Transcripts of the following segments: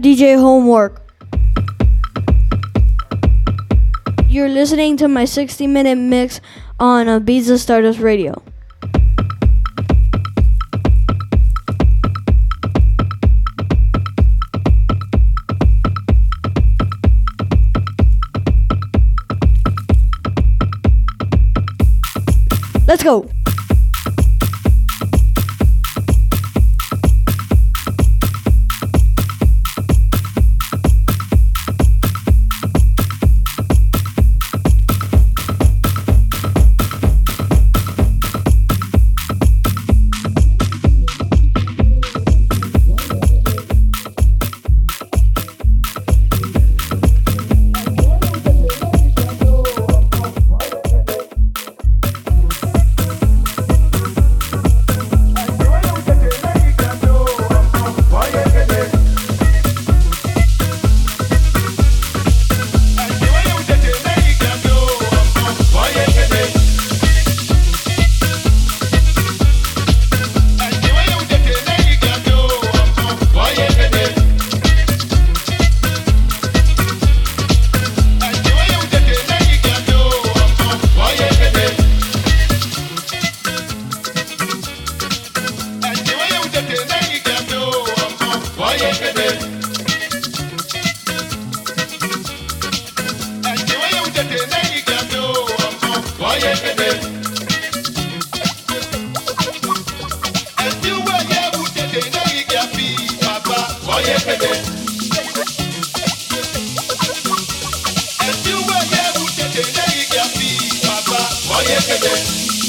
DJ Homework. You're listening to my 60 minute mix on Ibiza Stardust Radio. Let's go. Oye, que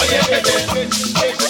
Oyebebe.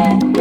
Yeah.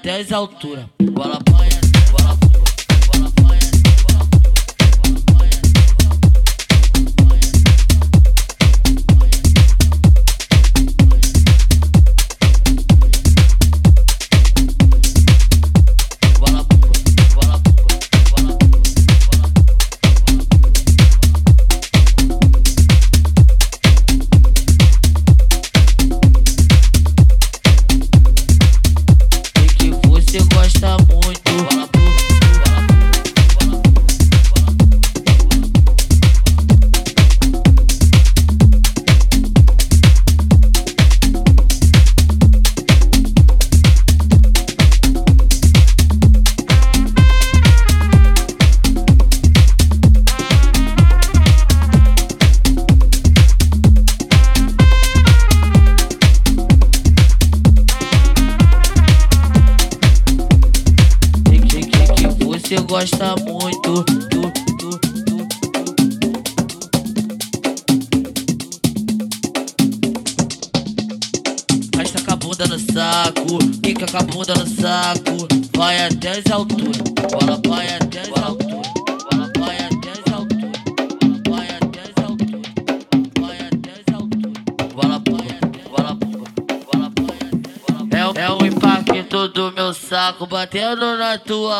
até as alturas. Bola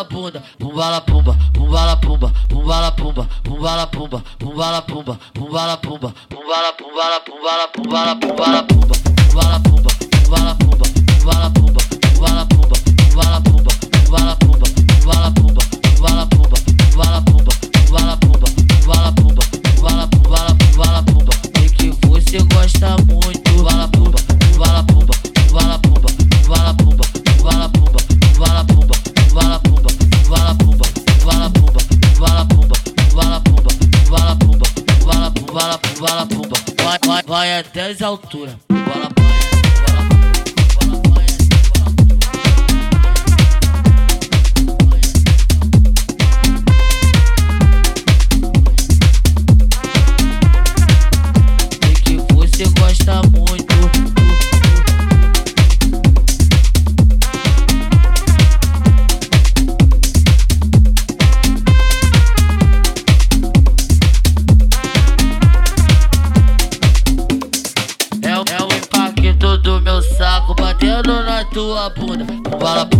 na bunda, pumbala pumba, pumbala pumba, pumbala pumba, pumbala pumba, pumbala pumba, pumbala pumba, pumbala pumbala pumbala pumbala pumbala pumba, pumbala pumba, pumbala pumba, pumbala pumba. altura. tua bunda. Bunda.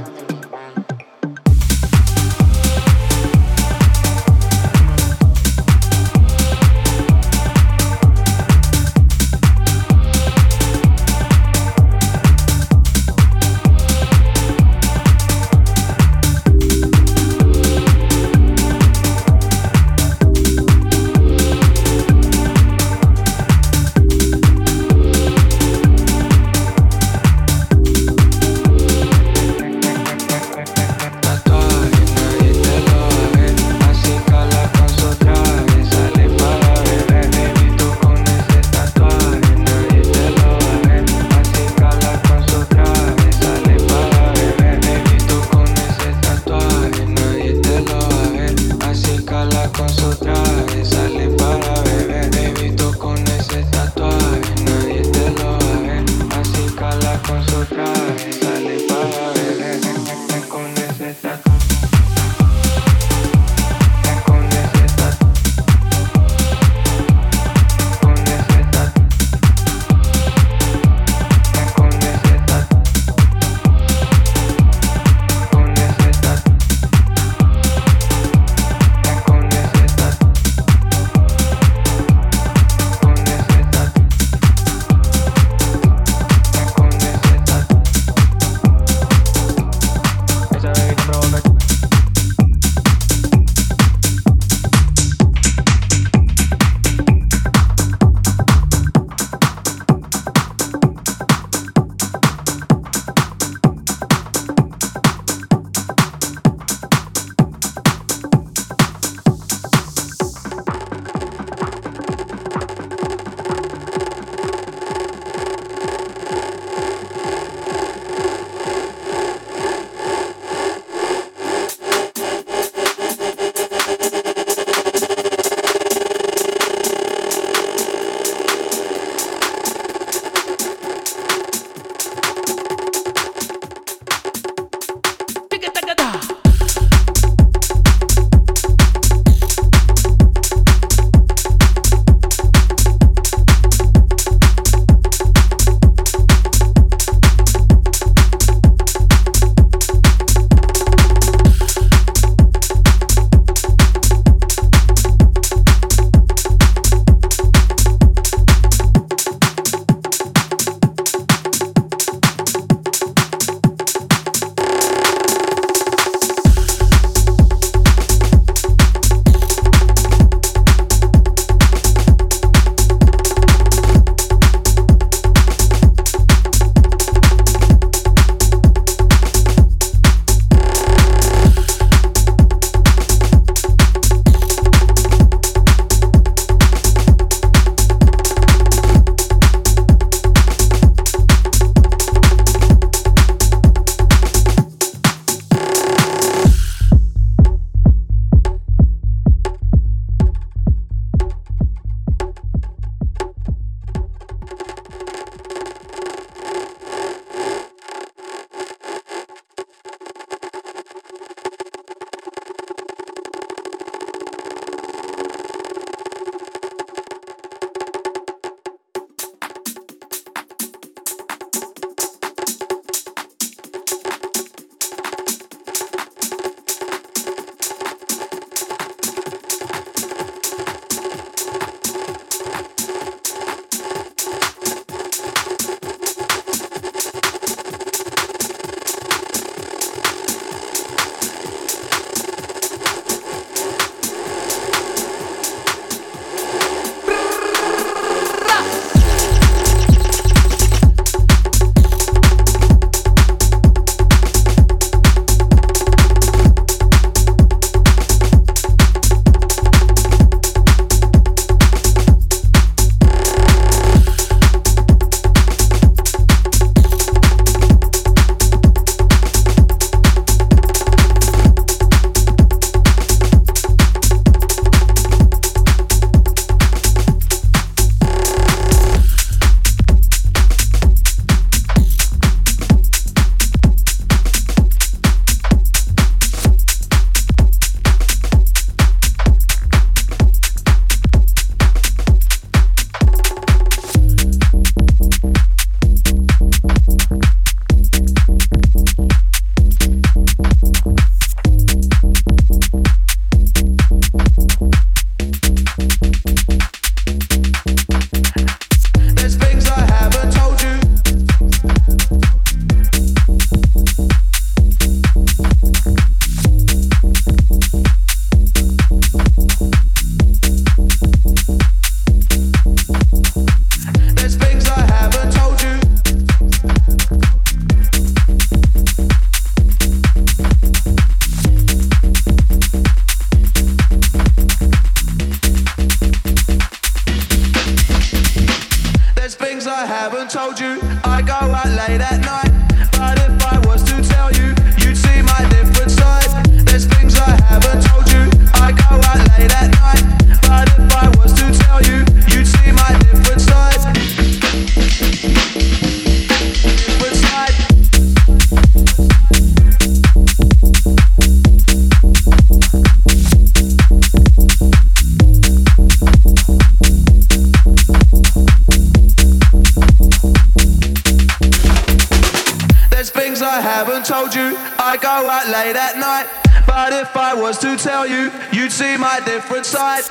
my different side.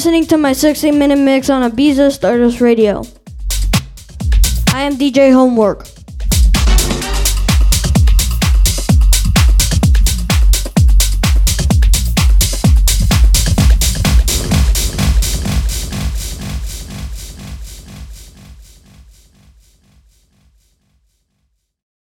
listening to my 60 minute mix on Ibiza Stardust Radio. I am DJ Homework.